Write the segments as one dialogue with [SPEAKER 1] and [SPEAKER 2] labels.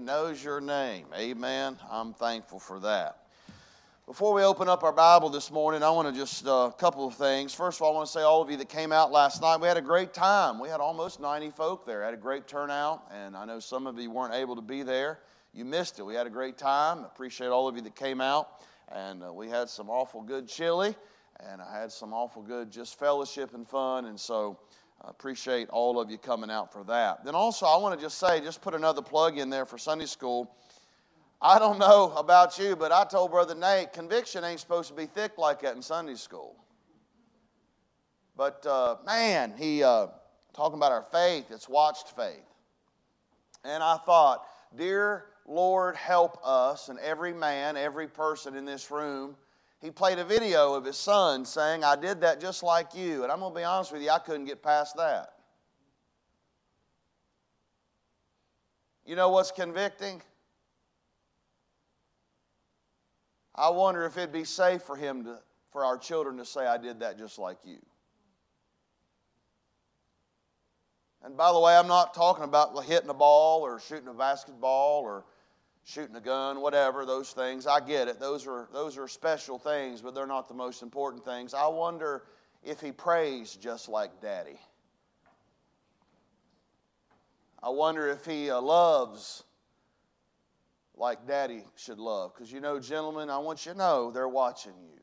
[SPEAKER 1] Knows your name. Amen. I'm thankful for that. Before we open up our Bible this morning, I want to just uh, a couple of things. First of all, I want to say all of you that came out last night, we had a great time. We had almost 90 folk there. Had a great turnout, and I know some of you weren't able to be there. You missed it. We had a great time. Appreciate all of you that came out, and uh, we had some awful good chili, and I had some awful good just fellowship and fun, and so. I appreciate all of you coming out for that. Then also, I want to just say, just put another plug in there for Sunday school. I don't know about you, but I told Brother Nate, conviction ain't supposed to be thick like that in Sunday school. But uh, man, he uh, talking about our faith. It's watched faith, and I thought, dear Lord, help us and every man, every person in this room. He played a video of his son saying, "I did that just like you," and I'm gonna be honest with you, I couldn't get past that. You know what's convicting? I wonder if it'd be safe for him to, for our children to say, I did that just like you. And by the way, I'm not talking about hitting a ball or shooting a basketball or shooting a gun, whatever, those things. I get it. Those are, those are special things, but they're not the most important things. I wonder if he prays just like daddy. I wonder if he uh, loves like daddy should love. Because you know, gentlemen, I want you to know they're watching you.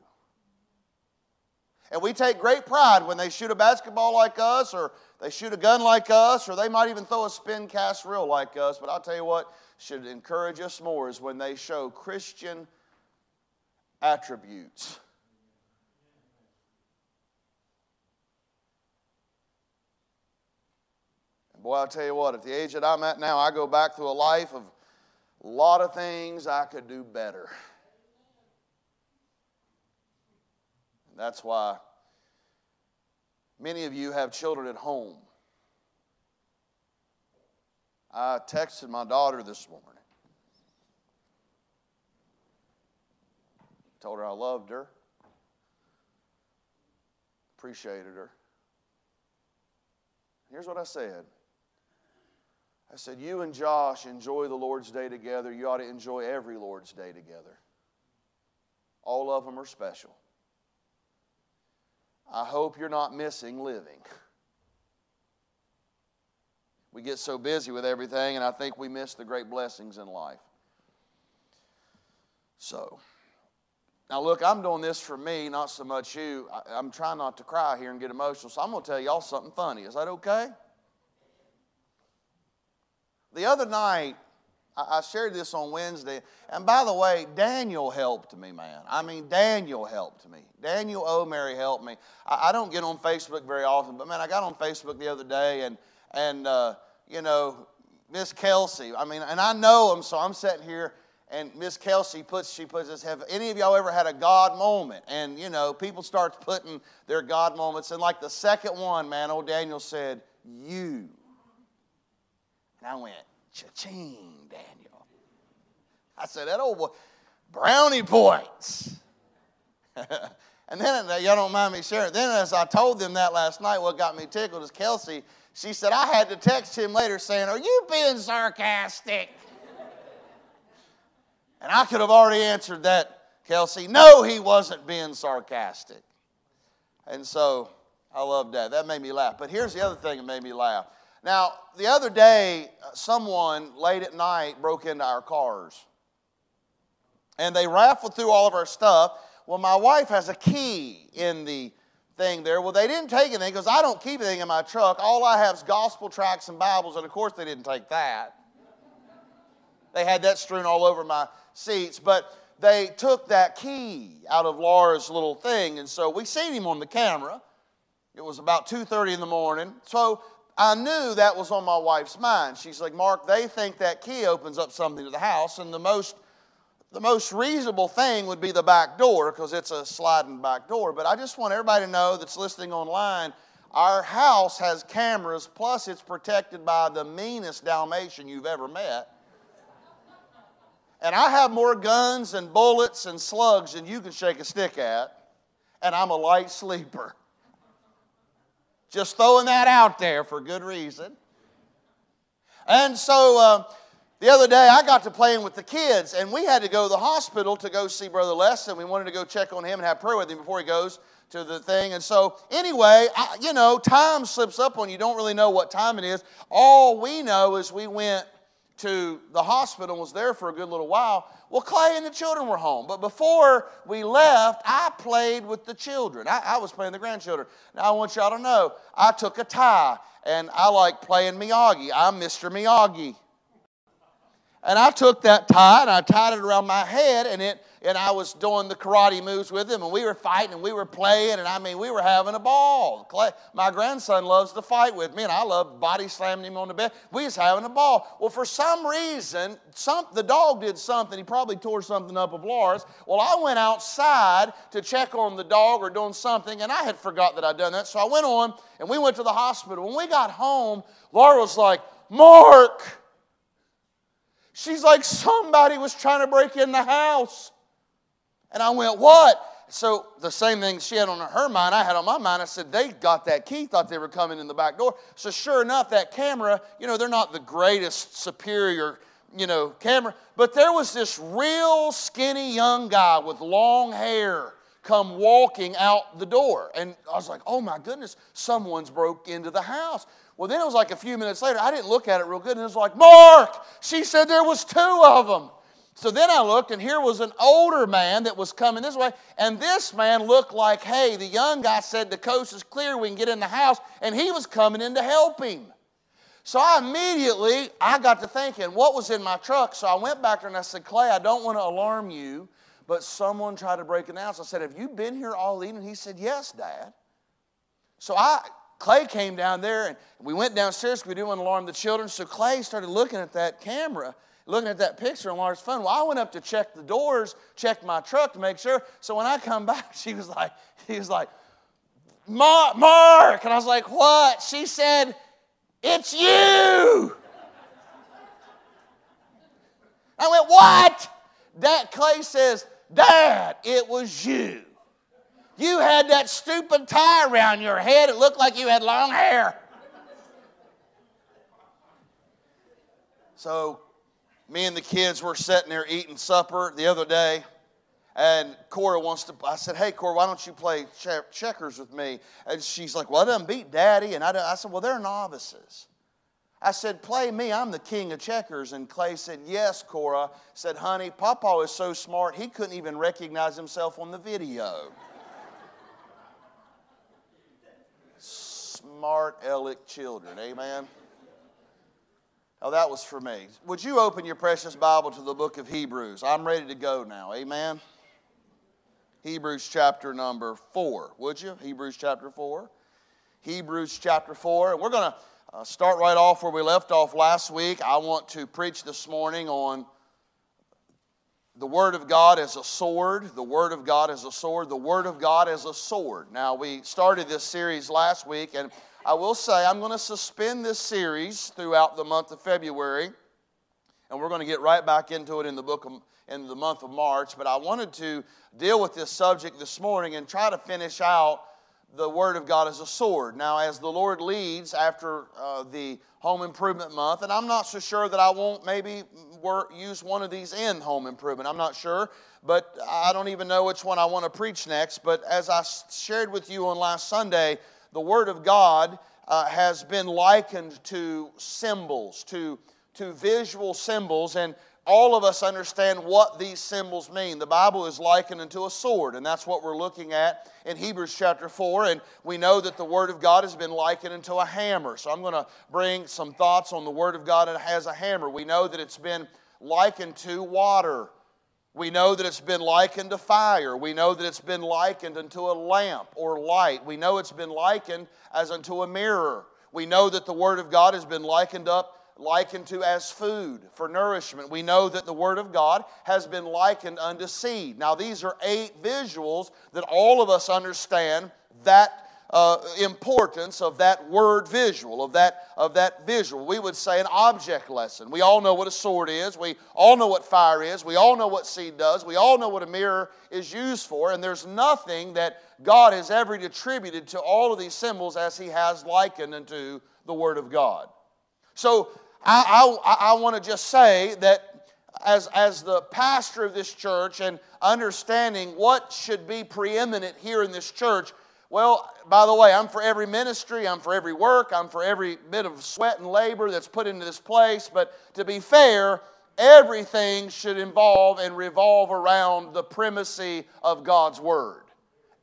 [SPEAKER 1] And we take great pride when they shoot a basketball like us, or they shoot a gun like us, or they might even throw a spin cast reel like us. But I'll tell you what should encourage us more is when they show Christian attributes. And boy, I'll tell you what, at the age that I'm at now, I go back through a life of a lot of things I could do better. That's why many of you have children at home. I texted my daughter this morning. Told her I loved her, appreciated her. Here's what I said I said, You and Josh enjoy the Lord's Day together. You ought to enjoy every Lord's Day together. All of them are special. I hope you're not missing living. We get so busy with everything, and I think we miss the great blessings in life. So, now look, I'm doing this for me, not so much you. I, am trying not to cry here and get emotional, so I'm going to tell y'all something funny. Is that okay? The other night, I shared this on Wednesday, and by the way, Daniel helped me, man. I mean, Daniel helped me. Daniel O'Mary helped me. I, don't get on Facebook very often, but man, I got on Facebook the other day, and and uh, you know, Miss Kelsey. I mean, and I know him, so I'm sitting here, and Miss Kelsey puts she puts this. Have any of y'all ever had a God moment? And you know, people start putting their God moments, and like the second one, man, old Daniel said, "You." And I went, cha-ching. I said, that old boy, brownie points. and then, uh, y'all don't mind me sharing, then as I told them that last night, what got me tickled is Kelsey, she said, I had to text him later saying, are you being sarcastic? and I could have already answered that, Kelsey. No, he wasn't being sarcastic. And so I love that. That made me laugh. But here's the other thing that made me laugh. Now, the other day, uh, someone late at night broke into our cars. And they raffled through all of our stuff. Well, my wife has a key in the thing there. Well, they didn't take anything because I don't keep anything in my truck. All I have is gospel tracts and Bibles, and of course, they didn't take that. They had that strewn all over my seats, but they took that key out of Laura's little thing, and so we seen him on the camera. It was about 2:30 in the morning. So I knew that was on my wife's mind. She's like, Mark, they think that key opens up something to the house, and the most the most reasonable thing would be the back door because it's a sliding back door. But I just want everybody to know that's listening online, our house has cameras, plus it's protected by the meanest Dalmatian you've ever met. And I have more guns and bullets and slugs than you can shake a stick at, and I'm a light sleeper. Just throwing that out there for good reason. And so uh, the other day I got to playing with the kids, and we had to go to the hospital to go see Brother Les, and we wanted to go check on him and have prayer with him before he goes to the thing. And so, anyway, I, you know, time slips up on you. Don't really know what time it is. All we know is we went to the hospital and was there for a good little while. Well, Clay and the children were home. But before we left, I played with the children. I, I was playing the grandchildren. Now, I want y'all to know I took a tie, and I like playing Miyagi. I'm Mr. Miyagi. And I took that tie and I tied it around my head, and it and I was doing the karate moves with him, and we were fighting and we were playing, and I mean we were having a ball. Clay, my grandson loves to fight with me, and I love body slamming him on the bed. We was having a ball. Well, for some reason, some the dog did something. He probably tore something up of Laura's. Well, I went outside to check on the dog or doing something, and I had forgot that I'd done that. So I went on and we went to the hospital. When we got home, Laura was like, Mark. She's like, somebody was trying to break in the house. And I went, what? So the same thing she had on her mind, I had on my mind. I said, they got that key, thought they were coming in the back door. So sure enough, that camera, you know, they're not the greatest superior, you know, camera, but there was this real skinny young guy with long hair come walking out the door. And I was like, oh my goodness, someone's broke into the house. Well, then it was like a few minutes later, I didn't look at it real good, and it was like, Mark! She said there was two of them. So then I looked, and here was an older man that was coming this way, and this man looked like, hey, the young guy said the coast is clear, we can get in the house, and he was coming in to help him. So I immediately, I got to thinking, what was in my truck? So I went back there and I said, Clay, I don't want to alarm you, but someone tried to break in house. I said, have you been here all evening? He said, yes, Dad. So I Clay came down there and we went downstairs because we didn't want to alarm the children. So Clay started looking at that camera, looking at that picture on Laura's phone. Well, I went up to check the doors, check my truck to make sure. So when I come back, she was like, he was like, Mark. And I was like, what? She said, it's you. I went, what? That Clay says, Dad, it was you. You had that stupid tie around your head. It looked like you had long hair. So, me and the kids were sitting there eating supper the other day, and Cora wants to. I said, "Hey, Cora, why don't you play checkers with me?" And she's like, "Well, I done beat Daddy," and I, I said, "Well, they're novices." I said, Play me, I'm the king of checkers. And Clay said, Yes, Cora. Said, Honey, Papa is so smart, he couldn't even recognize himself on the video. Smart aleck children. Amen. Now that was for me. Would you open your precious Bible to the book of Hebrews? I'm ready to go now. Amen. Hebrews chapter number 4. Would you? Hebrews chapter 4. Hebrews chapter 4. And we're going to uh, start right off where we left off last week. I want to preach this morning on the Word of God as a sword. The Word of God as a sword. The Word of God as a sword. Now, we started this series last week, and I will say I'm going to suspend this series throughout the month of February, and we're going to get right back into it in the book of, in the month of March. But I wanted to deal with this subject this morning and try to finish out the Word of God as a sword. Now, as the Lord leads after uh, the home improvement month, and I'm not so sure that I won't maybe work, use one of these in home improvement. I'm not sure, but I don't even know which one I want to preach next. But as I shared with you on last Sunday, the Word of God uh, has been likened to symbols, to, to visual symbols, and all of us understand what these symbols mean. The Bible is likened unto a sword, and that's what we're looking at in Hebrews chapter 4. And we know that the Word of God has been likened unto a hammer. So I'm going to bring some thoughts on the Word of God as a hammer. We know that it's been likened to water. We know that it's been likened to fire. We know that it's been likened unto a lamp or light. We know it's been likened as unto a mirror. We know that the Word of God has been likened up likened to as food for nourishment. We know that the Word of God has been likened unto seed. Now, these are eight visuals that all of us understand that uh, importance of that word visual, of that, of that visual. We would say an object lesson. We all know what a sword is. We all know what fire is. We all know what seed does. We all know what a mirror is used for. And there's nothing that God has ever attributed to all of these symbols as He has likened unto the Word of God. So I, I, I want to just say that as, as the pastor of this church and understanding what should be preeminent here in this church, well, by the way, I'm for every ministry, I'm for every work, I'm for every bit of sweat and labor that's put into this place. But to be fair, everything should involve and revolve around the primacy of God's Word.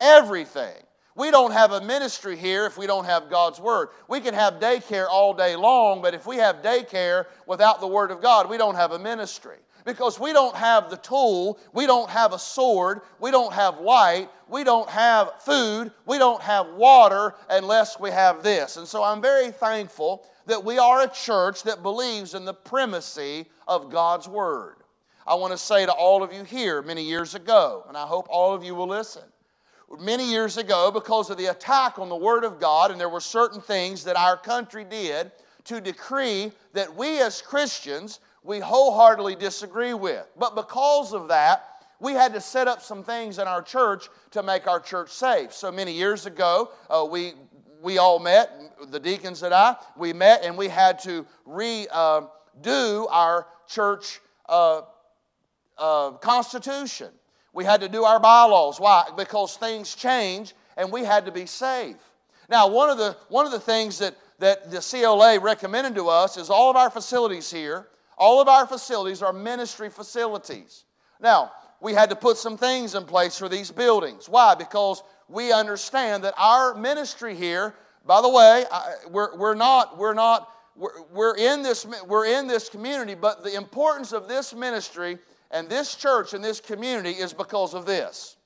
[SPEAKER 1] Everything. We don't have a ministry here if we don't have God's Word. We can have daycare all day long, but if we have daycare without the Word of God, we don't have a ministry. Because we don't have the tool, we don't have a sword, we don't have light, we don't have food, we don't have water unless we have this. And so I'm very thankful that we are a church that believes in the primacy of God's Word. I want to say to all of you here many years ago, and I hope all of you will listen many years ago because of the attack on the Word of God, and there were certain things that our country did to decree that we as Christians, we wholeheartedly disagree with. But because of that, we had to set up some things in our church to make our church safe. So many years ago, uh, we, we all met, the deacons and I, we met and we had to redo uh, our church uh, uh constitution. We had to do our bylaws. Why? Because things change and we had to be safe. Now, one of the, one of the things that, that the CLA recommended to us is all of our facilities here, all of our facilities are ministry facilities. Now, we had to put some things in place for these buildings. Why? Because we understand that our ministry here, by the way, we're, we're not, we're not, we're, in this, we're in this community, but the importance of this ministry and this church and this community is because of this.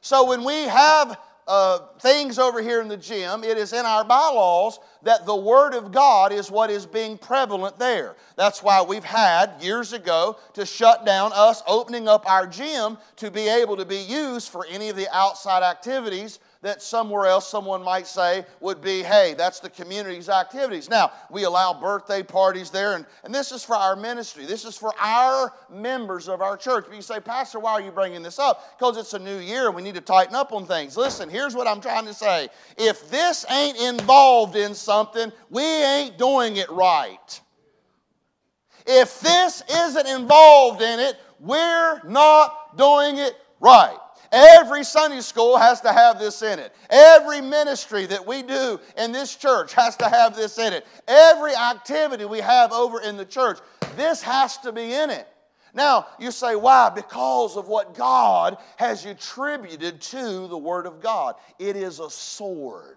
[SPEAKER 1] So when we have uh, things over here in the gym, it is in our bylaws that the Word of God is what is being prevalent there. That's why we've had years ago to shut down us opening up our gym to be able to be used for any of the outside activities that somewhere else someone might say would be, hey, that's the community's activities. Now, we allow birthday parties there, and, and this is for our ministry. This is for our members of our church. But you say, Pastor, why are you bringing this up? Because it's a new year and we need to tighten up on things. Listen, here's what I'm trying to say. If this ain't involved in something, we ain't doing it right. If this isn't involved in it, we're not doing it right. Every Sunday school has to have this in it. Every ministry that we do in this church has to have this in it. Every activity we have over in the church, this has to be in it. Now, you say, why? Because of what God has attributed to the Word of God. It is a sword.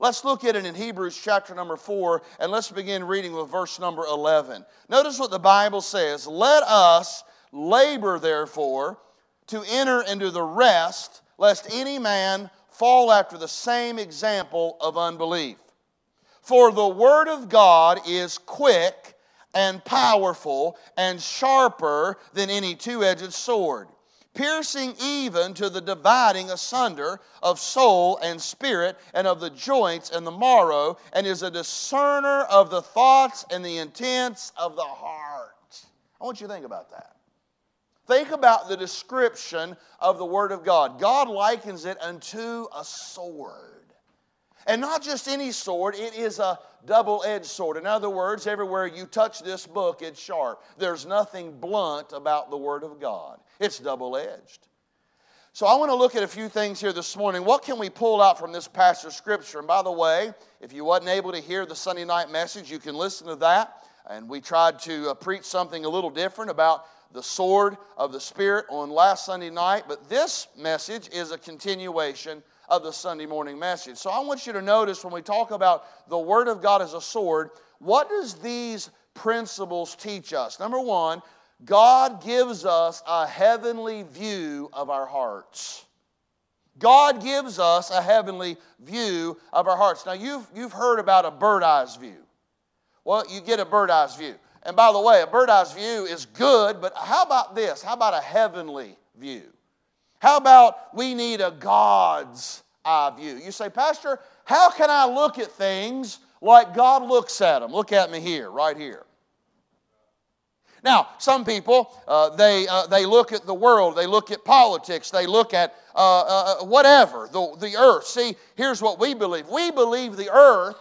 [SPEAKER 1] Let's look at it in Hebrews chapter number 4, and let's begin reading with verse number 11. Notice what the Bible says Let us labor, therefore, to enter into the rest, lest any man fall after the same example of unbelief. For the word of God is quick and powerful and sharper than any two edged sword, piercing even to the dividing asunder of soul and spirit and of the joints and the marrow, and is a discerner of the thoughts and the intents of the heart. I want you to think about that. Think about the description of the Word of God. God likens it unto a sword. And not just any sword, it is a double edged sword. In other words, everywhere you touch this book, it's sharp. There's nothing blunt about the Word of God, it's double edged. So I want to look at a few things here this morning. What can we pull out from this passage of Scripture? And by the way, if you wasn't able to hear the Sunday night message, you can listen to that. And we tried to uh, preach something a little different about the sword of the Spirit on last Sunday night, but this message is a continuation of the Sunday morning message. So I want you to notice when we talk about the Word of God as a sword, what does these principles teach us? Number one, God gives us a heavenly view of our hearts. God gives us a heavenly view of our hearts. Now, you've, you've heard about a bird's eye's view. Well, you get a bird's eye's view. And by the way, a bird eye view is good, but how about this? How about a heavenly view? How about we need a God's eye view? You say, Pastor, how can I look at things like God looks at them? Look at me here, right here. Now, some people, uh, they, uh, they look at the world, they look at politics, they look at uh, uh whatever, the, the earth. See, here's what we believe we believe the earth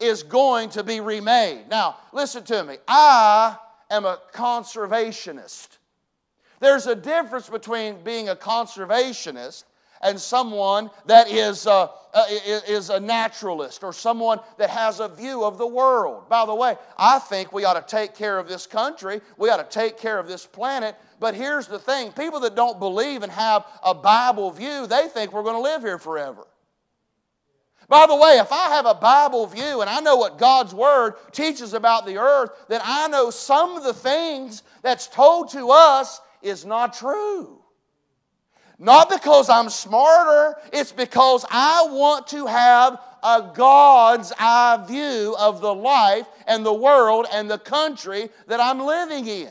[SPEAKER 1] is going to be remade. Now, listen to me. I am a conservationist. There's a difference between being a conservationist and someone that is a, uh, uh, is a naturalist or someone that has a view of the world. By the way, I think we ought to take care of this country, we ought to take care of this planet. But here's the thing people that don't believe and have a Bible view, they think we're going to live here forever. By the way, if I have a Bible view and I know what God's Word teaches about the earth, then I know some of the things that's told to us is not true. Not because I'm smarter, it's because I want to have a God's eye view of the life and the world and the country that I'm living in.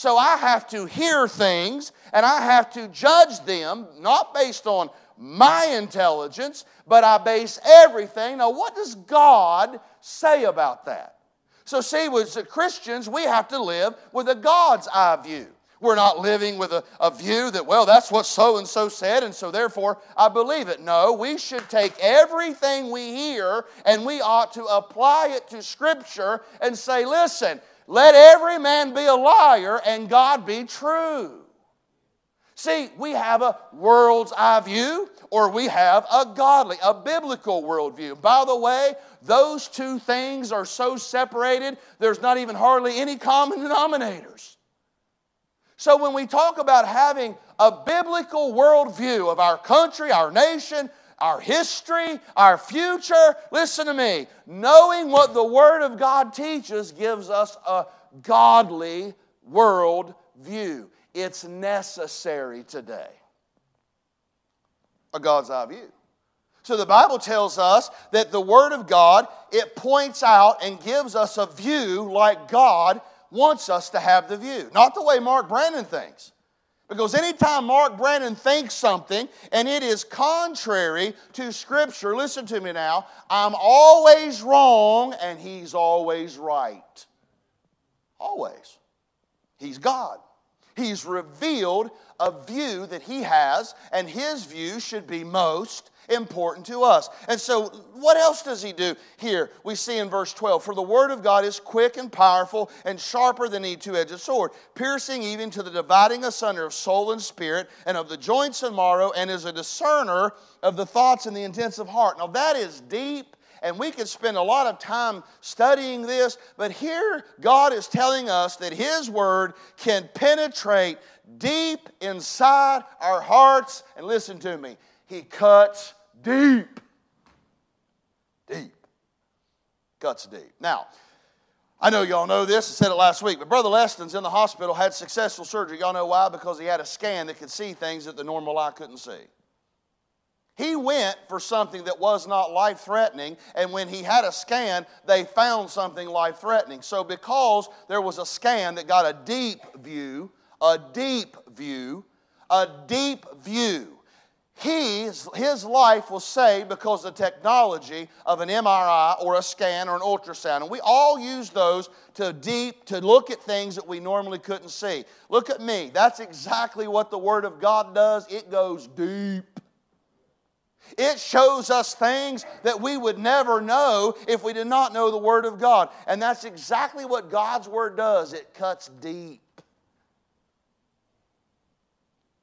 [SPEAKER 1] So I have to hear things and I have to judge them, not based on my intelligence, but I base everything. Now, what does God say about that? So, see, as Christians, we have to live with a God's eye view. We're not living with a, a view that, well, that's what so and so said, and so therefore I believe it. No, we should take everything we hear and we ought to apply it to Scripture and say, listen, let every man be a liar and God be true. See, we have a world's eye view or we have a godly, a biblical worldview. By the way, those two things are so separated, there's not even hardly any common denominators. So when we talk about having a biblical worldview of our country, our nation, our history, our future, listen to me. Knowing what the Word of God teaches gives us a godly world view. It's necessary today. A God's eye view. So the Bible tells us that the Word of God, it points out and gives us a view like God wants us to have the view, not the way Mark Brandon thinks. Because anytime Mark Brandon thinks something and it is contrary to Scripture, listen to me now, I'm always wrong and he's always right. Always. He's God. He's revealed a view that he has, and his view should be most important to us. And so, what else does he do here? We see in verse 12 For the word of God is quick and powerful and sharper than any two edged sword, piercing even to the dividing asunder of soul and spirit and of the joints and marrow, and is a discerner of the thoughts and the intents of heart. Now, that is deep and we could spend a lot of time studying this, but here God is telling us that His Word can penetrate deep inside our hearts. And listen to me, He cuts deep. Deep. Cuts deep. Now, I know y'all know this. I said it last week, but Brother Leston's in the hospital, had successful surgery. Y'all know why? Because he had a scan that could see things that the normal eye couldn't see. He went for something that was not life threatening, and when he had a scan, they found something life threatening. So, because there was a scan that got a deep view, a deep view, a deep view he, his life was saved because of the technology of an MRI or a scan or an ultrasound. And we all use those to deep, to look at things that we normally couldn't see. Look at me. That's exactly what the Word of God does. It goes deep. It shows us things that we would never know if we did not know the Word of God. And that's exactly what God's Word does. It cuts deep.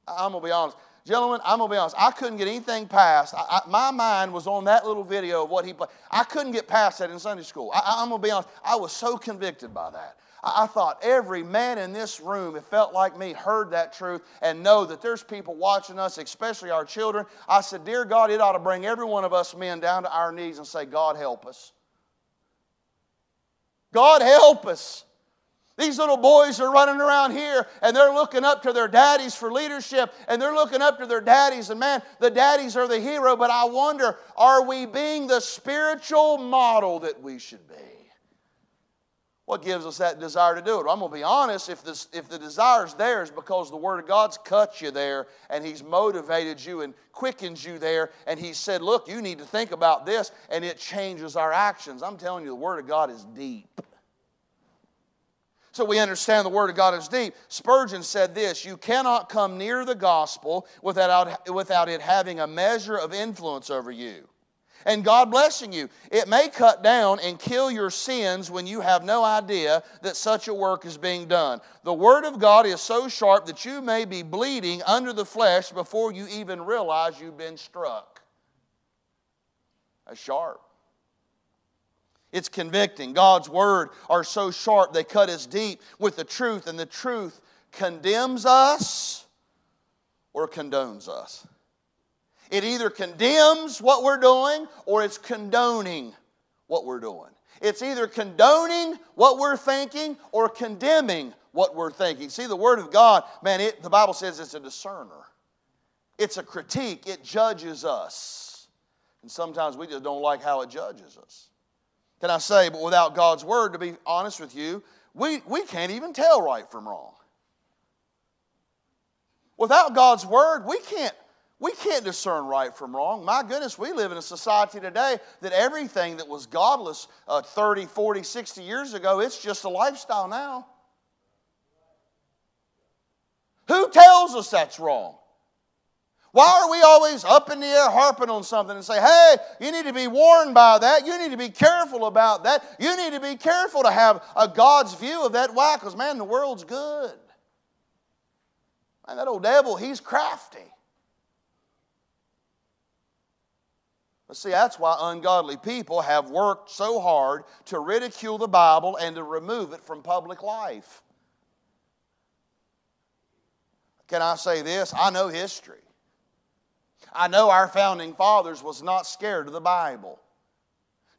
[SPEAKER 1] I'm going to be honest. Gentlemen, I'm going to be honest. I couldn't get anything past. I, I, my mind was on that little video of what he played. I couldn't get past that in Sunday school. I, am going to be honest. I was so convicted by that. I, thought every man in this room, it felt like me, heard that truth and know that there's people watching us, especially our children. I said, Dear God, it ought to bring every one of us men down to our knees and say, God, help us. God, help us. These little boys are running around here and they're looking up to their daddies for leadership and they're looking up to their daddies. And man, the daddies are the hero, but I wonder are we being the spiritual model that we should be? What gives us that desire to do it? I'm going to be honest, if, this, if the desire's there, is because the Word of God's cut you there and He's motivated you and quickens you there and He said, Look, you need to think about this, and it changes our actions. I'm telling you, the Word of God is deep so we understand the Word of God is deep. Spurgeon said this You cannot come near the gospel without, without it having a measure of influence over you. And God blessing you. It may cut down and kill your sins when you have no idea that such a work is being done. The Word of God is so sharp that you may be bleeding under the flesh before you even realize you've been struck. That's sharp. It's convicting. God's Word are so sharp, they cut us deep with the truth, and the truth condemns us or condones us. It either condemns what we're doing or it's condoning what we're doing. It's either condoning what we're thinking or condemning what we're thinking. See, the Word of God, man, it, the Bible says it's a discerner, it's a critique, it judges us. And sometimes we just don't like how it judges us. Can I say, but without God's Word, to be honest with you, we, we can't even tell right from wrong. Without God's Word, we can't we can't discern right from wrong. My goodness, we live in a society today that everything that was godless uh, 30, 40, 60 years ago, it's just a lifestyle now. Who tells us that's wrong? Why are we always up in the air harping on something and say, hey, you need to be warned by that. You need to be careful about that. You need to be careful to have a God's view of that. Why? Because, man, the world's good. And that old devil, he's crafty. But see, that's why ungodly people have worked so hard to ridicule the Bible and to remove it from public life. Can I say this? I know history. I know our founding fathers was not scared of the Bible.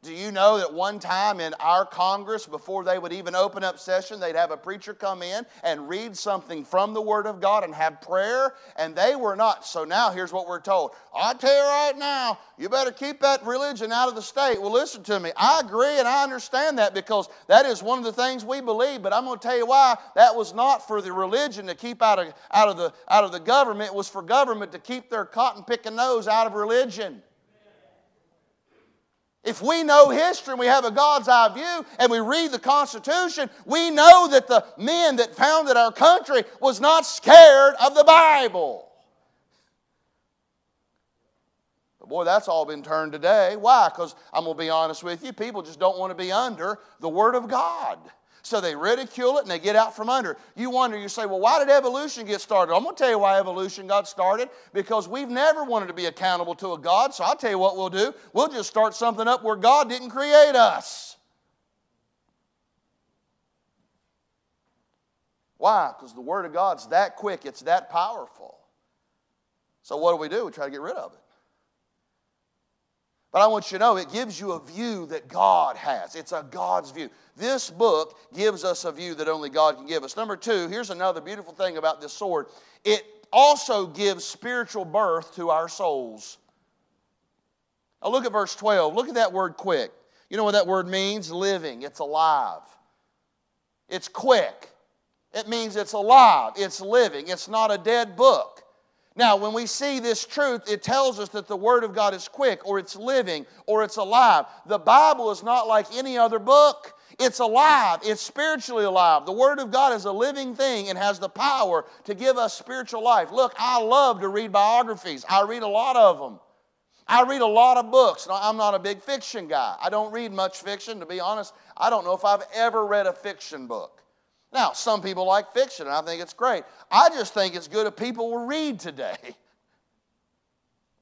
[SPEAKER 1] Do you know that one time in our Congress, before they would even open up session, they'd have a preacher come in and read something from the Word of God and have prayer? And they were not. So now here's what we're told I tell you right now, you better keep that religion out of the state. Well, listen to me. I agree and I understand that because that is one of the things we believe. But I'm going to tell you why. That was not for the religion to keep out of, out of, the, out of the government, it was for government to keep their cotton picking nose out of religion. If we know history and we have a God's eye view and we read the Constitution, we know that the men that founded our country was not scared of the Bible. But boy, that's all been turned today. Why? Because I'm going to be honest with you, people just don't want to be under the Word of God. So they ridicule it and they get out from under. You wonder, you say, well, why did evolution get started? I'm going to tell you why evolution got started because we've never wanted to be accountable to a God. So I'll tell you what we'll do. We'll just start something up where God didn't create us. Why? Because the Word of God's that quick, it's that powerful. So what do we do? We try to get rid of it. But I want you to know it gives you a view that God has. It's a God's view. This book gives us a view that only God can give us. Number two, here's another beautiful thing about this sword it also gives spiritual birth to our souls. Now look at verse 12. Look at that word quick. You know what that word means? Living. It's alive. It's quick. It means it's alive. It's living. It's not a dead book. Now, when we see this truth, it tells us that the Word of God is quick, or it's living, or it's alive. The Bible is not like any other book. It's alive, it's spiritually alive. The Word of God is a living thing and has the power to give us spiritual life. Look, I love to read biographies, I read a lot of them. I read a lot of books. Now, I'm not a big fiction guy. I don't read much fiction, to be honest. I don't know if I've ever read a fiction book. Now, some people like fiction, and I think it's great. I just think it's good if people will read today.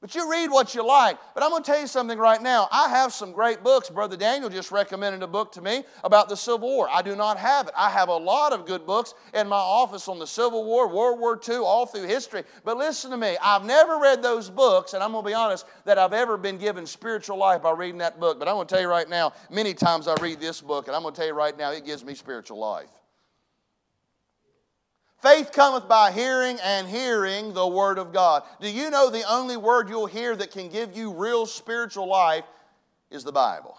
[SPEAKER 1] But you read what you like. But I'm going to tell you something right now. I have some great books. Brother Daniel just recommended a book to me about the Civil War. I do not have it. I have a lot of good books in my office on the Civil War, World War II, all through history. But listen to me. I've never read those books, and I'm going to be honest, that I've ever been given spiritual life by reading that book. But I'm going to tell you right now, many times I read this book, and I'm going to tell you right now, it gives me spiritual life. Faith cometh by hearing, and hearing the Word of God. Do you know the only word you'll hear that can give you real spiritual life is the Bible?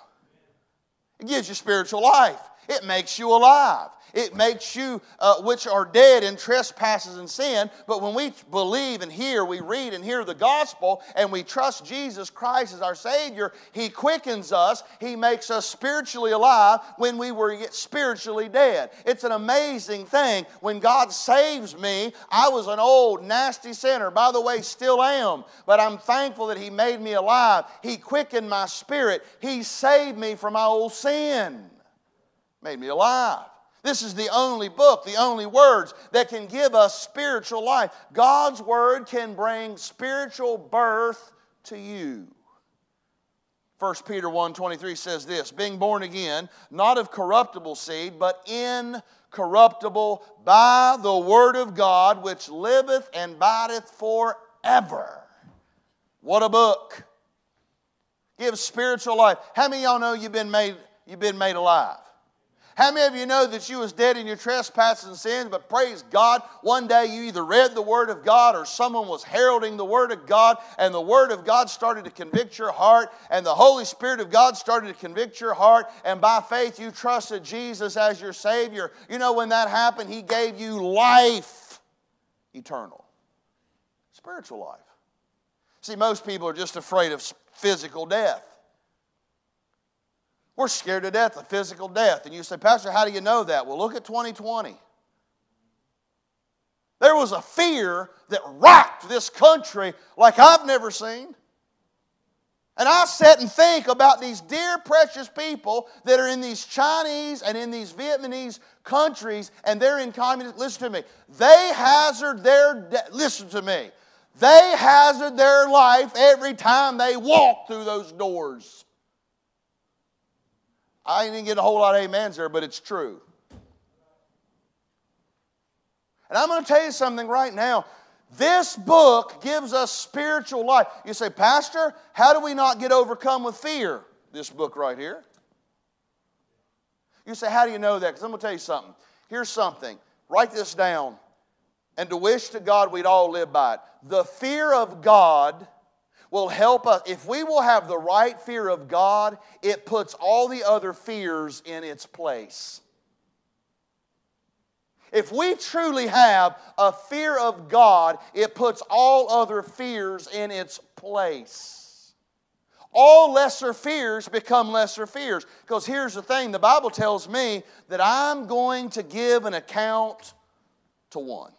[SPEAKER 1] It gives you spiritual life. It makes you alive. It makes you, uh, which are dead in trespasses and sin. But when we believe and hear, we read and hear the gospel, and we trust Jesus Christ as our Savior, He quickens us. He makes us spiritually alive when we were spiritually dead. It's an amazing thing. When God saves me, I was an old, nasty sinner. By the way, still am. But I'm thankful that He made me alive. He quickened my spirit. He saved me from my old sin. Made me alive. This is the only book, the only words that can give us spiritual life. God's word can bring spiritual birth to you. 1 Peter 1:23 says this, being born again, not of corruptible seed, but incorruptible by the word of God, which liveth and abideth forever. What a book. Gives spiritual life. How many y'all know you've been made, you've been made alive? How many of you know that you was dead in your trespasses and sins, but praise God, one day you either read the Word of God or someone was heralding the Word of God, and the Word of God started to convict your heart, and the Holy Spirit of God started to convict your heart, and by faith you trusted Jesus as your Savior. You know, when that happened, He gave you life eternal, spiritual life. See, most people are just afraid of physical death. We're scared to death of physical death. And you say, Pastor, how do you know that? Well, look at 2020. There was a fear that rocked this country like I've never seen. And I sit and think about these dear, precious people that are in these Chinese and in these Vietnamese countries, and they're in communist. Listen to me. They hazard their, de- listen to me. They hazard their life every time they walk through those doors. I didn't get a whole lot of amens there, but it's true. And I'm going to tell you something right now. This book gives us spiritual life. You say, Pastor, how do we not get overcome with fear? This book right here. You say, How do you know that? Because I'm going to tell you something. Here's something. Write this down. And to wish to God we'd all live by it. The fear of God will help us. If we will have the right fear of God, it puts all the other fears in its place. If we truly have a fear of God, it puts all other fears in its place. All lesser fears become lesser fears. Because here's the thing the Bible tells me that I'm going to give an account to one.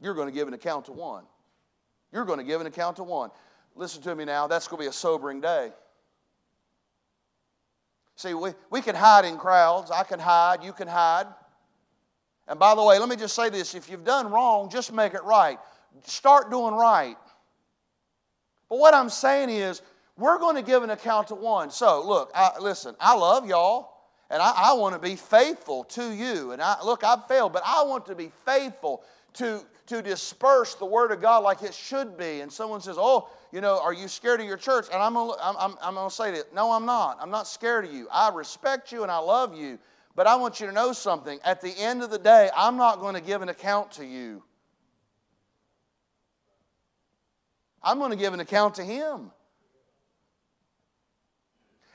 [SPEAKER 1] You're going to give an account to one. You're going to give an account to one. Listen to me now, that's going to be a sobering day. See, we, we can hide in crowds. I can hide, you can hide. And by the way, let me just say this if you've done wrong, just make it right. Start doing right. But what I'm saying is, we're going to give an account to one. So, look, I, listen, I love y'all, and I, I want to be faithful to you. And I, look, I've failed, but I want to be faithful to, to disperse the Word of God like it should be. And someone says, Oh, you know, are you scared of your church? And I'm gonna, I'm, I'm, to say that, no, I'm not. I'm not scared of you. I respect you and I love you. But I want you to know something. At the end of the day, I'm not going to give an account to you. I'm going to give an account to Him.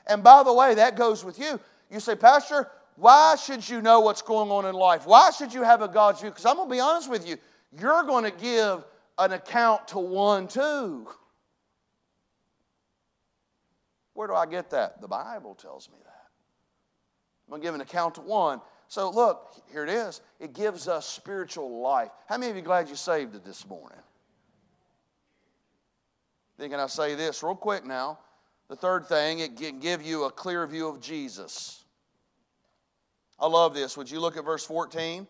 [SPEAKER 1] And by the way, that goes with you. You say, Pastor, why should you know what's going on in life? Why should you have a God's view? Because I'm going to be honest with you, you're going to give an account to one too. Where do I get that? The Bible tells me that. I'm going to give an account to one. So, look, here it is. It gives us spiritual life. How many of you glad you saved it this morning? Then, can I say this real quick now? The third thing, it can give you a clear view of Jesus. I love this. Would you look at verse 14?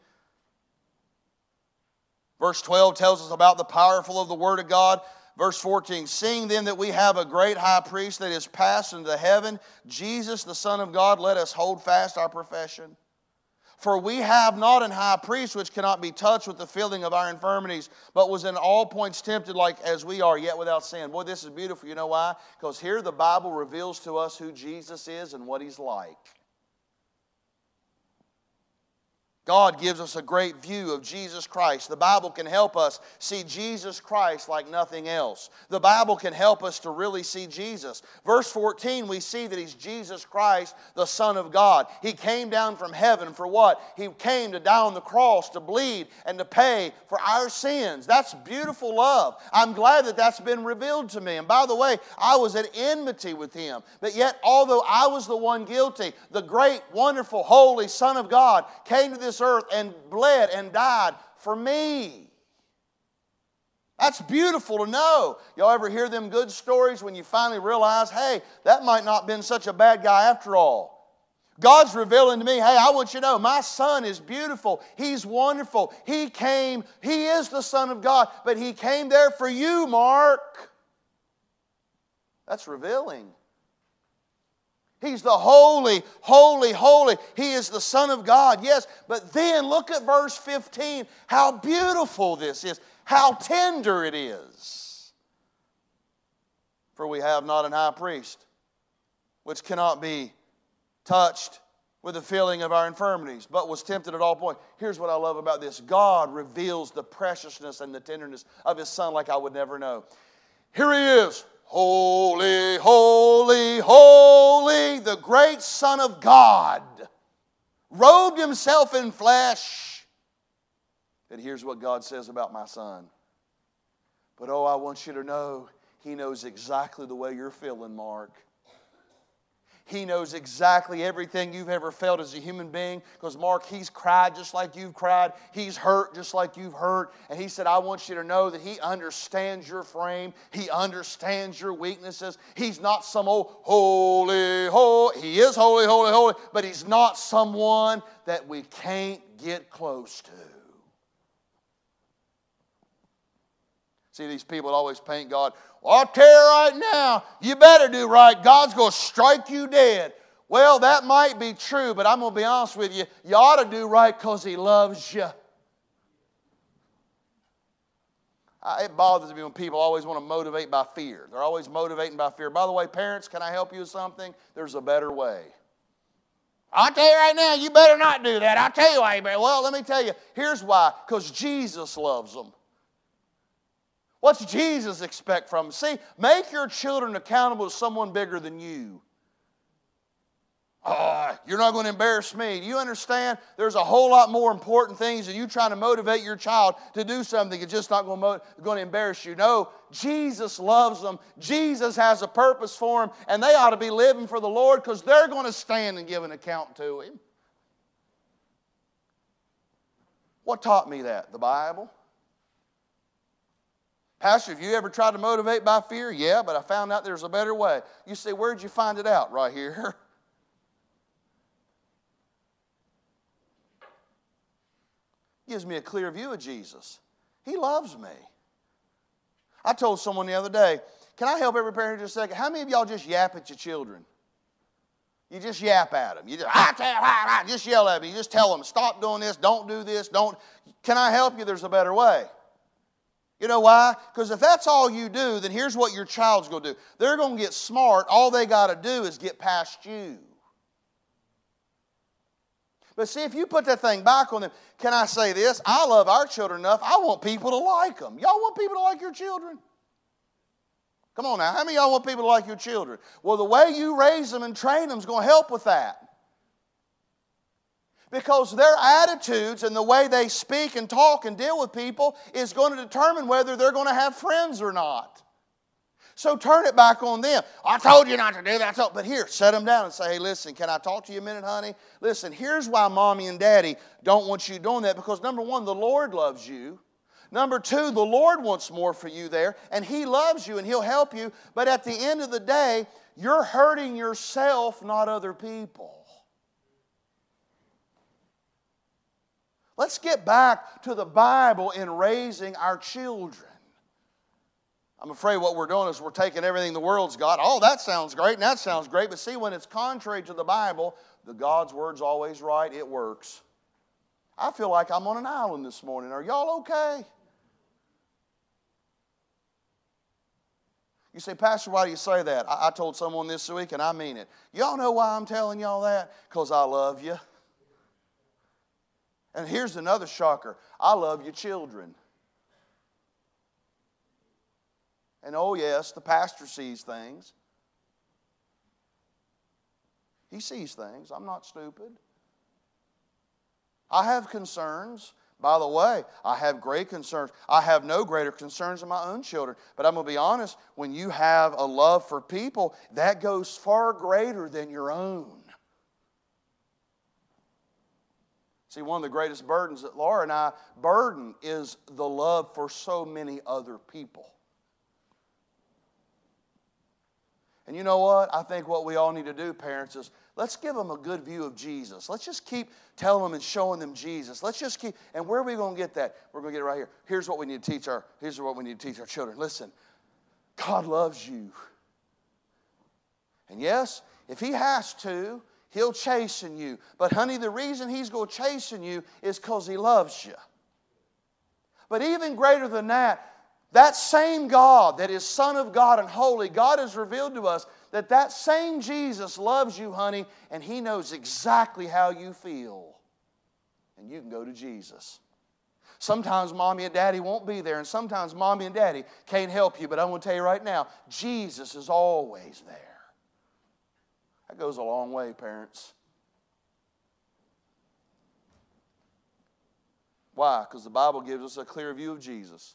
[SPEAKER 1] Verse 12 tells us about the powerful of the Word of God. Verse 14, seeing then that we have a great high priest that is passed into heaven, Jesus, the Son of God, let us hold fast our profession. For we have not an high priest which cannot be touched with the feeling of our infirmities, but was in all points tempted like as we are, yet without sin. Boy, this is beautiful. You know why? Because here the Bible reveals to us who Jesus is and what he's like. God gives us a great view of Jesus Christ. The Bible can help us see Jesus Christ like nothing else. The Bible can help us to really see Jesus. Verse 14, we see that He's Jesus Christ, the Son of God. He came down from heaven for what? He came to die on the cross, to bleed, and to pay for our sins. That's beautiful love. I'm glad that that's been revealed to me. And by the way, I was at enmity with Him. But yet, although I was the one guilty, the great, wonderful, holy Son of God came to this this earth and bled and died for me. That's beautiful to know. Y'all ever hear them good stories when you finally realize, hey, that might not have been such a bad guy after all? God's revealing to me, hey, I want you to know my son is beautiful. He's wonderful. He came, he is the Son of God, but he came there for you, Mark. That's revealing. He's the holy, holy, holy. He is the Son of God, yes. But then look at verse 15, how beautiful this is, how tender it is. For we have not an high priest which cannot be touched with the feeling of our infirmities, but was tempted at all points. Here's what I love about this God reveals the preciousness and the tenderness of His Son like I would never know. Here He is, Holy, holy, holy, the great Son of God robed himself in flesh. And here's what God says about my son. But oh, I want you to know, he knows exactly the way you're feeling, Mark. He knows exactly everything you've ever felt as a human being because, Mark, He's cried just like you've cried. He's hurt just like you've hurt. And He said, I want you to know that He understands your frame, He understands your weaknesses. He's not some old holy, holy. He is holy, holy, holy, but He's not someone that we can't get close to. See, these people always paint God, well, I'll tell you right now, you better do right. God's going to strike you dead. Well, that might be true, but I'm going to be honest with you. You ought to do right because He loves you. It bothers me when people always want to motivate by fear. They're always motivating by fear. By the way, parents, can I help you with something? There's a better way. I'll tell you right now, you better not do that. I'll tell you why. Well, let me tell you. Here's why. Because Jesus loves them. What's Jesus expect from them? See, make your children accountable to someone bigger than you. Oh, you're not going to embarrass me. Do you understand? There's a whole lot more important things than you trying to motivate your child to do something It's just not going to, going to embarrass you. No, Jesus loves them. Jesus has a purpose for them, and they ought to be living for the Lord because they're going to stand and give an account to Him. What taught me that? The Bible. Pastor, have you ever tried to motivate by fear? Yeah, but I found out there's a better way. You say, Where'd you find it out? Right here. Gives me a clear view of Jesus. He loves me. I told someone the other day, Can I help every parent just a second? How many of y'all just yap at your children? You just yap at them. You just, ah, ah, ah, just yell at them. You just tell them, stop doing this, don't do this, don't. Can I help you? There's a better way. You know why? Because if that's all you do, then here's what your child's going to do. They're going to get smart. All they got to do is get past you. But see, if you put that thing back on them, can I say this? I love our children enough. I want people to like them. Y'all want people to like your children? Come on now. How many y'all want people to like your children? Well, the way you raise them and train them is going to help with that because their attitudes and the way they speak and talk and deal with people is going to determine whether they're going to have friends or not. So turn it back on them. I told you not to do that. But here, set them down and say, hey, listen, can I talk to you a minute, honey? Listen, here's why mommy and daddy don't want you doing that because number one, the Lord loves you. Number two, the Lord wants more for you there, and He loves you and He'll help you. But at the end of the day, you're hurting yourself, not other people. Let's get back to the Bible in raising our children. I'm afraid what we're doing is we're taking everything the world's got. Oh, that sounds great, and that sounds great. But see, when it's contrary to the Bible, the God's word's always right. It works. I feel like I'm on an island this morning. Are y'all okay? You say, Pastor, why do you say that? I, I told someone this week, and I mean it. Y'all know why I'm telling y'all that? Because I love you. And here's another shocker I love your children. And oh, yes, the pastor sees things. He sees things. I'm not stupid. I have concerns. By the way, I have great concerns. I have no greater concerns than my own children. But I'm going to be honest when you have a love for people, that goes far greater than your own. See, one of the greatest burdens that Laura and I burden is the love for so many other people. And you know what? I think what we all need to do, parents, is let's give them a good view of Jesus. Let's just keep telling them and showing them Jesus. Let's just keep, and where are we going to get that? We're going to get it right here. Here's what we need to teach our, here's what we need to teach our children. Listen, God loves you. And yes, if He has to, He'll chasten you. But honey, the reason He's going to chasten you is because He loves you. But even greater than that, that same God that is Son of God and holy, God has revealed to us that that same Jesus loves you, honey, and He knows exactly how you feel. And you can go to Jesus. Sometimes mommy and daddy won't be there, and sometimes mommy and daddy can't help you, but I'm going to tell you right now Jesus is always there. That goes a long way, parents. Why? Because the Bible gives us a clear view of Jesus.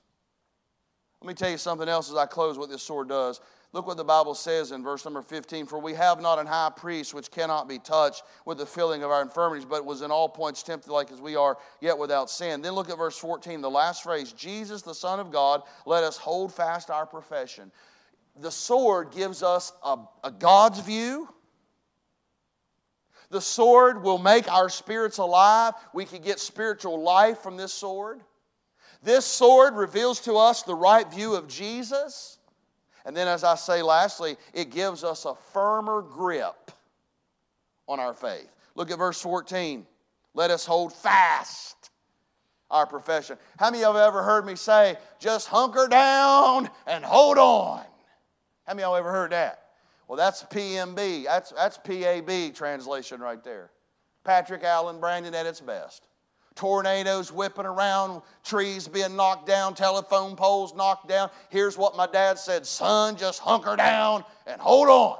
[SPEAKER 1] Let me tell you something else as I close what this sword does. Look what the Bible says in verse number 15 For we have not an high priest which cannot be touched with the filling of our infirmities, but was in all points tempted like as we are, yet without sin. Then look at verse 14, the last phrase Jesus, the Son of God, let us hold fast our profession. The sword gives us a, a God's view. The sword will make our spirits alive. We can get spiritual life from this sword. This sword reveals to us the right view of Jesus. And then, as I say lastly, it gives us a firmer grip on our faith. Look at verse 14. Let us hold fast our profession. How many of you have ever heard me say, just hunker down and hold on? How many of you ever heard that? Well, that's PMB. That's, that's PAB translation right there. Patrick Allen Brandon at its best tornadoes whipping around, trees being knocked down, telephone poles knocked down. Here's what my dad said Son, just hunker down and hold on.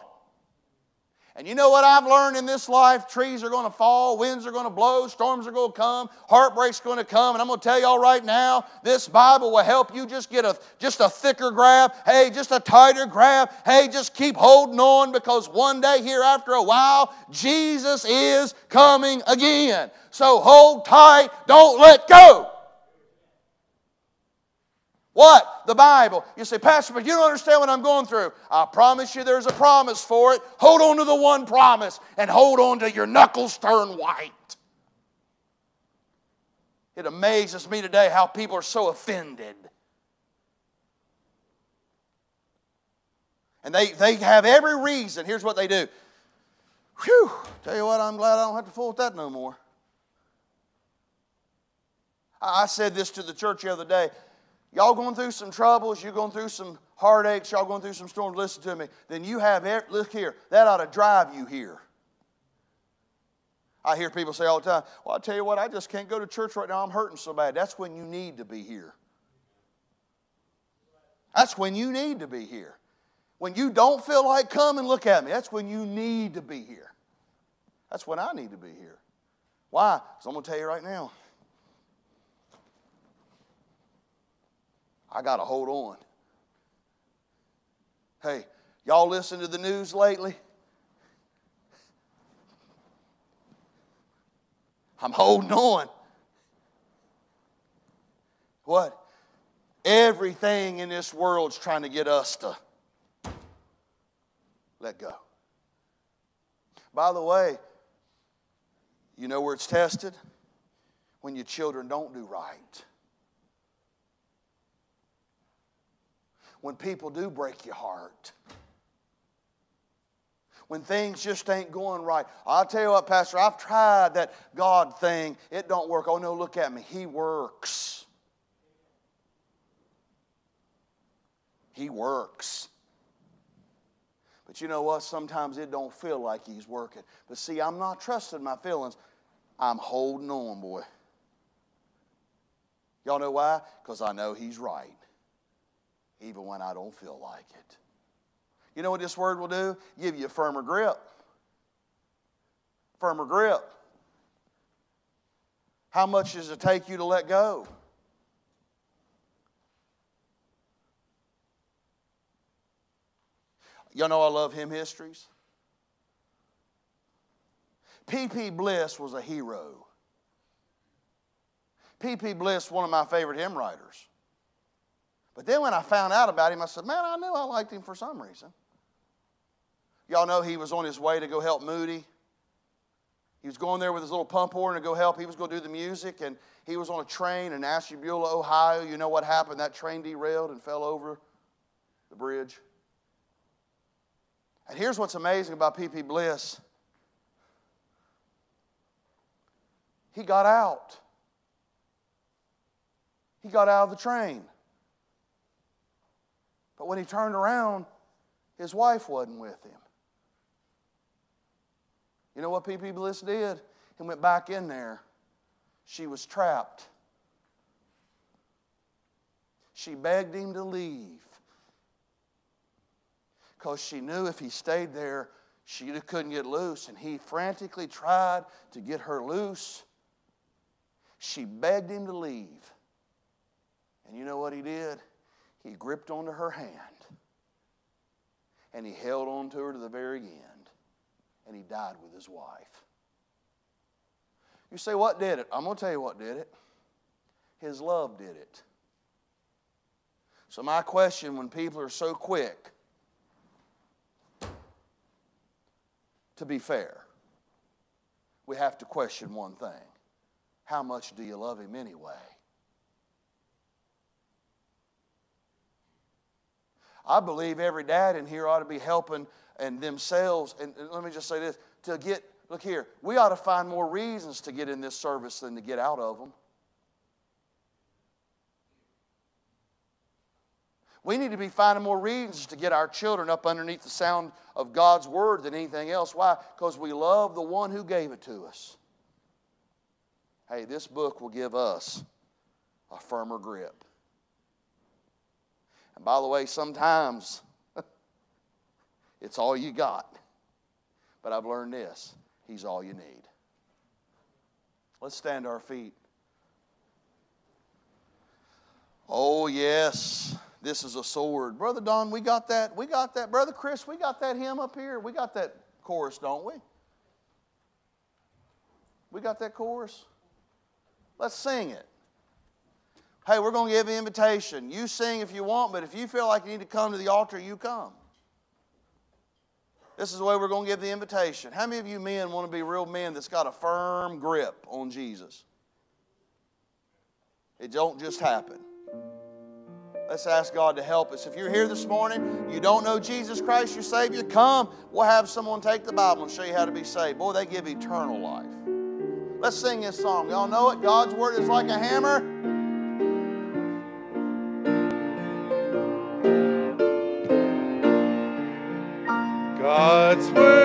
[SPEAKER 1] And you know what I've learned in this life? Trees are going to fall, winds are going to blow, storms are going to come, heartbreak's going to come. And I'm going to tell y'all right now, this Bible will help you just get a just a thicker grab. Hey, just a tighter grab. Hey, just keep holding on because one day here after a while, Jesus is coming again. So hold tight, don't let go. What? The Bible. You say, Pastor, but you don't understand what I'm going through. I promise you there's a promise for it. Hold on to the one promise and hold on to your knuckles turn white. It amazes me today how people are so offended. And they, they have every reason. Here's what they do. Whew, tell you what, I'm glad I don't have to fool with that no more. I said this to the church the other day. Y'all going through some troubles, you're going through some heartaches, y'all going through some storms, listen to me. Then you have, look here, that ought to drive you here. I hear people say all the time, Well, I tell you what, I just can't go to church right now. I'm hurting so bad. That's when you need to be here. That's when you need to be here. When you don't feel like coming, look at me. That's when you need to be here. That's when I need to be here. Why? Because I'm going to tell you right now. I got to hold on. Hey, y'all listen to the news lately? I'm holding on. What? Everything in this world's trying to get us to let go. By the way, you know where it's tested? When your children don't do right. When people do break your heart. When things just ain't going right. I'll tell you what, Pastor, I've tried that God thing. It don't work. Oh, no, look at me. He works. He works. But you know what? Sometimes it don't feel like he's working. But see, I'm not trusting my feelings. I'm holding on, boy. Y'all know why? Because I know He's right, even when I don't feel like it. You know what this word will do? Give you a firmer grip. Firmer grip. How much does it take you to let go? Y'all know I love hymn histories. P.P. Bliss was a hero. P.P. Bliss, one of my favorite hymn writers. But then when I found out about him, I said, man, I knew I liked him for some reason. Y'all know he was on his way to go help Moody. He was going there with his little pump organ to go help. He was going to do the music, and he was on a train in Ashtabula, Ohio. You know what happened? That train derailed and fell over the bridge. And here's what's amazing about P.P. Bliss he got out. He got out of the train. But when he turned around, his wife wasn't with him. You know what P.P. Bliss did? He went back in there. She was trapped. She begged him to leave because she knew if he stayed there, she couldn't get loose. And he frantically tried to get her loose. She begged him to leave. And you know what he did? He gripped onto her hand and he held on to her to the very end and he died with his wife. You say, what did it? I'm going to tell you what did it. His love did it. So, my question when people are so quick to be fair, we have to question one thing How much do you love him anyway? I believe every dad in here ought to be helping and themselves. And, and let me just say this to get, look here, we ought to find more reasons to get in this service than to get out of them. We need to be finding more reasons to get our children up underneath the sound of God's word than anything else. Why? Because we love the one who gave it to us. Hey, this book will give us a firmer grip. And by the way, sometimes it's all you got. But I've learned this He's all you need. Let's stand to our feet. Oh, yes, this is a sword. Brother Don, we got that. We got that. Brother Chris, we got that hymn up here. We got that chorus, don't we? We got that chorus? Let's sing it. Hey, we're going to give an invitation. You sing if you want, but if you feel like you need to come to the altar, you come. This is the way we're going to give the invitation. How many of you men want to be real men that's got a firm grip on Jesus? It don't just happen. Let's ask God to help us. If you're here this morning, you don't know Jesus Christ, your Savior, come. We'll have someone take the Bible and show you how to be saved. Boy, they give eternal life. Let's sing this song. Y'all know it? God's Word is like a hammer.
[SPEAKER 2] God's word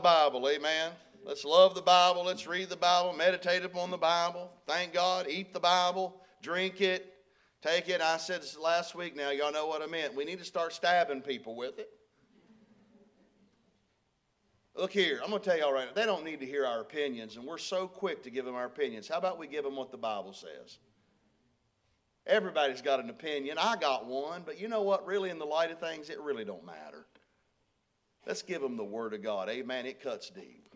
[SPEAKER 2] the Bible,
[SPEAKER 1] amen. Let's love the Bible. Let's read the Bible, meditate upon the Bible. Thank God, eat the Bible, drink it, take it. I said this last week now, y'all know what I meant. We need to start stabbing people with it. Look here, I'm going to tell y'all right now, they don't need to hear our opinions, and we're so quick to give them our opinions. How about we give them what the Bible says? Everybody's got an opinion. I got one, but you know what? Really, in the light of things, it really don't matter. Let's give them the Word of God. Amen. It cuts deep.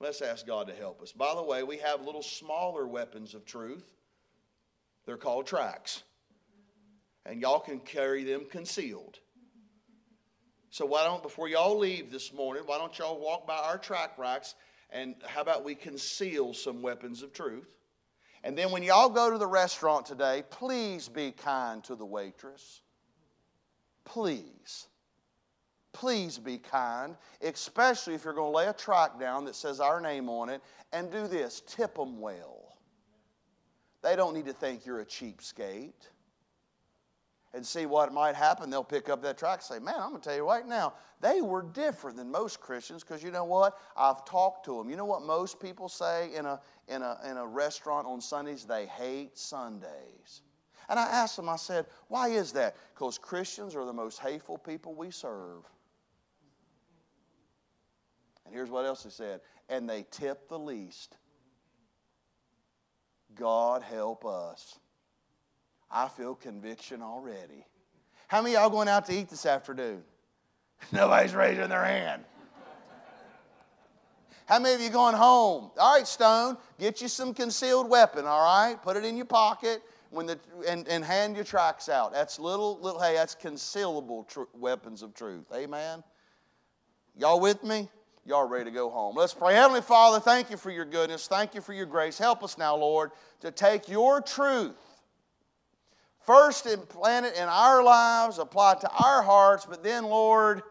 [SPEAKER 1] Let's ask God to help us. By the way, we have little smaller weapons of truth. They're called tracts. And y'all can carry them concealed. So why don't, before y'all leave this morning, why don't y'all walk by our tract racks and how about we conceal some weapons of truth? And then when y'all go to the restaurant today, please be kind to the waitress. Please. Please be kind, especially if you're going to lay a tract down that says our name on it. And do this tip them well. They don't need to think you're a cheapskate and see what might happen. They'll pick up that tract and say, Man, I'm going to tell you right now, they were different than most Christians because you know what? I've talked to them. You know what most people say in a, in a, in a restaurant on Sundays? They hate Sundays. And I asked them, I said, Why is that? Because Christians are the most hateful people we serve. And here's what else he said and they tip the least. God help us. I feel conviction already. How many y'all going out to eat this afternoon? Nobody's raising their hand. How many of you going home? All right, Stone, get you some concealed weapon, all right? Put it in your pocket when the, and, and hand your tracts out. That's little, little, hey, that's concealable tr- weapons of truth. Amen? Y'all with me? Y'all ready to go home. Let's pray. Heavenly Father, thank you for your goodness. Thank you for your grace. Help us now, Lord, to take your truth first implant it in our lives, apply it to our hearts, but then, Lord,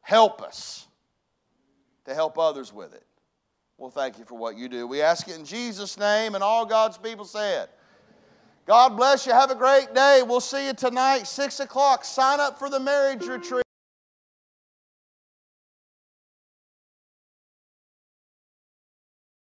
[SPEAKER 1] help us to help others with it. Well, thank you for what you do. We ask it in Jesus' name, and all God's people said. God bless you. Have a great day. We'll see you tonight, 6 o'clock. Sign up for the marriage retreat.